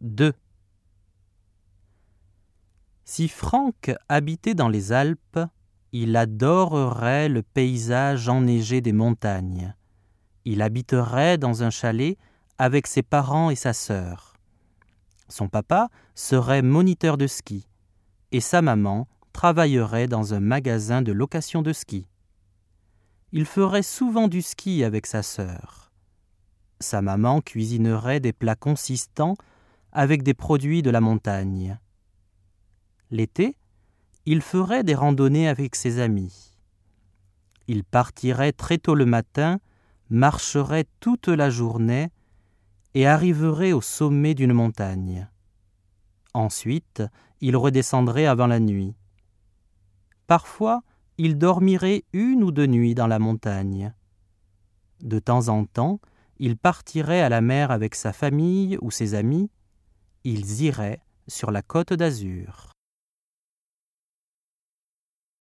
2. Si Franck habitait dans les Alpes, il adorerait le paysage enneigé des montagnes. Il habiterait dans un chalet avec ses parents et sa sœur. Son papa serait moniteur de ski et sa maman travaillerait dans un magasin de location de ski. Il ferait souvent du ski avec sa sœur. Sa maman cuisinerait des plats consistants avec des produits de la montagne. L'été, il ferait des randonnées avec ses amis. Il partirait très tôt le matin, marcherait toute la journée et arriverait au sommet d'une montagne. Ensuite, il redescendrait avant la nuit. Parfois, il dormirait une ou deux nuits dans la montagne. De temps en temps, il partirait à la mer avec sa famille ou ses amis, ils iraient sur la côte d'Azur.